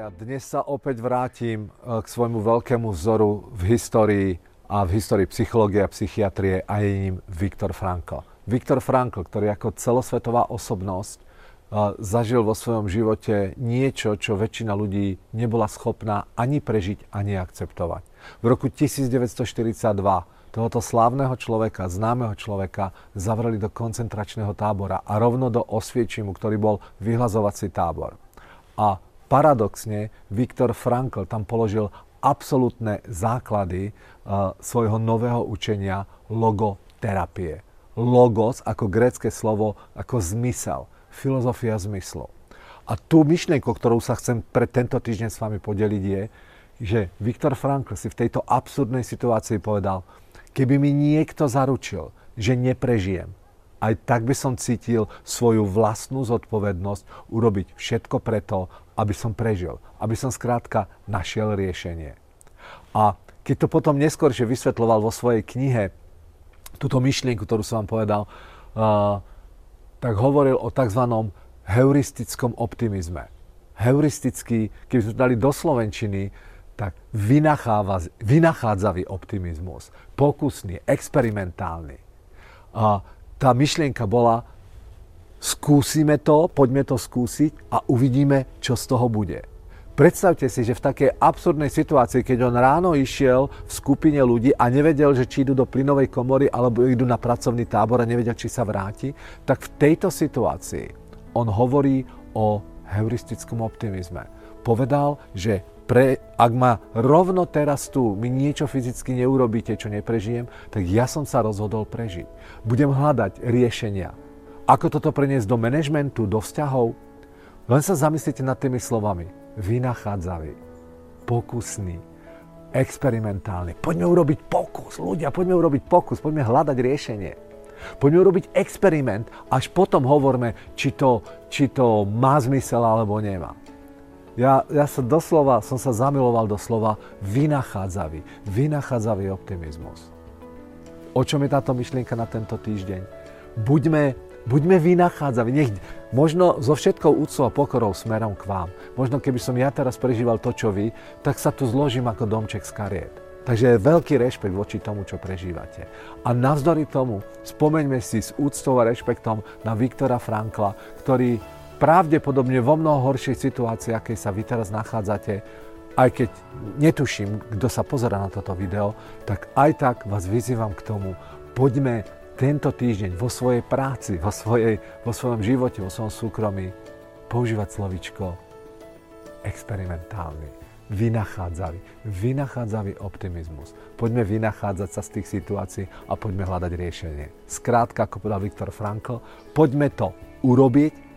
Priatelia, dnes sa opäť vrátim eh, k svojmu veľkému vzoru v histórii a v histórii psychológie a psychiatrie a je ním Viktor Frankl. Viktor Frankl, ktorý ako celosvetová osobnosť uh, zažil vo svojom živote niečo, čo väčšina ľudí nebola schopná ani prežiť, ani akceptovať. V roku 1942 tohoto slávneho človeka, známeho človeka, zavreli do koncentračného tábora a rovno do Osviečimu, ktorý bol vyhlazovací tábor. A paradoxne Viktor Frankl tam položil absolútne základy uh, svojho nového učenia logoterapie. Logos ako grécké slovo, ako zmysel, filozofia zmyslu. A tú myšlienku, ktorú sa chcem pre tento týždeň s vami podeliť je, že Viktor Frankl si v tejto absurdnej situácii povedal, Keby mi niekto zaručil, že neprežijem, aj tak by som cítil svoju vlastnú zodpovednosť urobiť všetko preto, aby som prežil. Aby som skrátka našiel riešenie. A keď to potom neskôršie vysvetloval vo svojej knihe, túto myšlienku, ktorú som vám povedal, uh, tak hovoril o tzv. heuristickom optimizme. Heuristický, keby sme dali do Slovenčiny, tak vynachádzavý optimizmus, pokusný, experimentálny. A tá myšlienka bola, skúsime to, poďme to skúsiť a uvidíme, čo z toho bude. Predstavte si, že v takej absurdnej situácii, keď on ráno išiel v skupine ľudí a nevedel, že či idú do plynovej komory alebo idú na pracovný tábor a nevedel, či sa vráti, tak v tejto situácii on hovorí o heuristickom optimizme. Povedal, že pre, ak ma rovno teraz tu mi niečo fyzicky neurobíte, čo neprežijem, tak ja som sa rozhodol prežiť. Budem hľadať riešenia. Ako toto preniesť do manažmentu, do vzťahov? Len sa zamyslite nad tými slovami. Vynachádzavý, pokusný, experimentálny. Poďme urobiť pokus, ľudia, poďme urobiť pokus, poďme hľadať riešenie. Poďme urobiť experiment, až potom hovorme, či to, či to má zmysel alebo nemá. Ja, ja sa doslova, som sa zamiloval do slova vynachádzavý, vynachádzavý optimizmus. O čom je táto myšlienka na tento týždeň? Buďme, buďme vynachádzaví. Nech, možno so všetkou úctou a pokorou smerom k vám. Možno keby som ja teraz prežíval to, čo vy, tak sa tu zložím ako domček z kariet. Takže veľký rešpekt voči tomu, čo prežívate. A navzdory tomu spomeňme si s úctou a rešpektom na Viktora Frankla, ktorý pravdepodobne vo mnoho horšej situácii, akej sa vy teraz nachádzate, aj keď netuším, kto sa pozera na toto video, tak aj tak vás vyzývam k tomu, poďme tento týždeň vo svojej práci, vo, svojej, vo svojom živote, vo svojom súkromí používať slovičko experimentálny, vynachádzavý, vynachádzavý optimizmus. Poďme vynachádzať sa z tých situácií a poďme hľadať riešenie. Skrátka, ako povedal Viktor Frankl, poďme to urobiť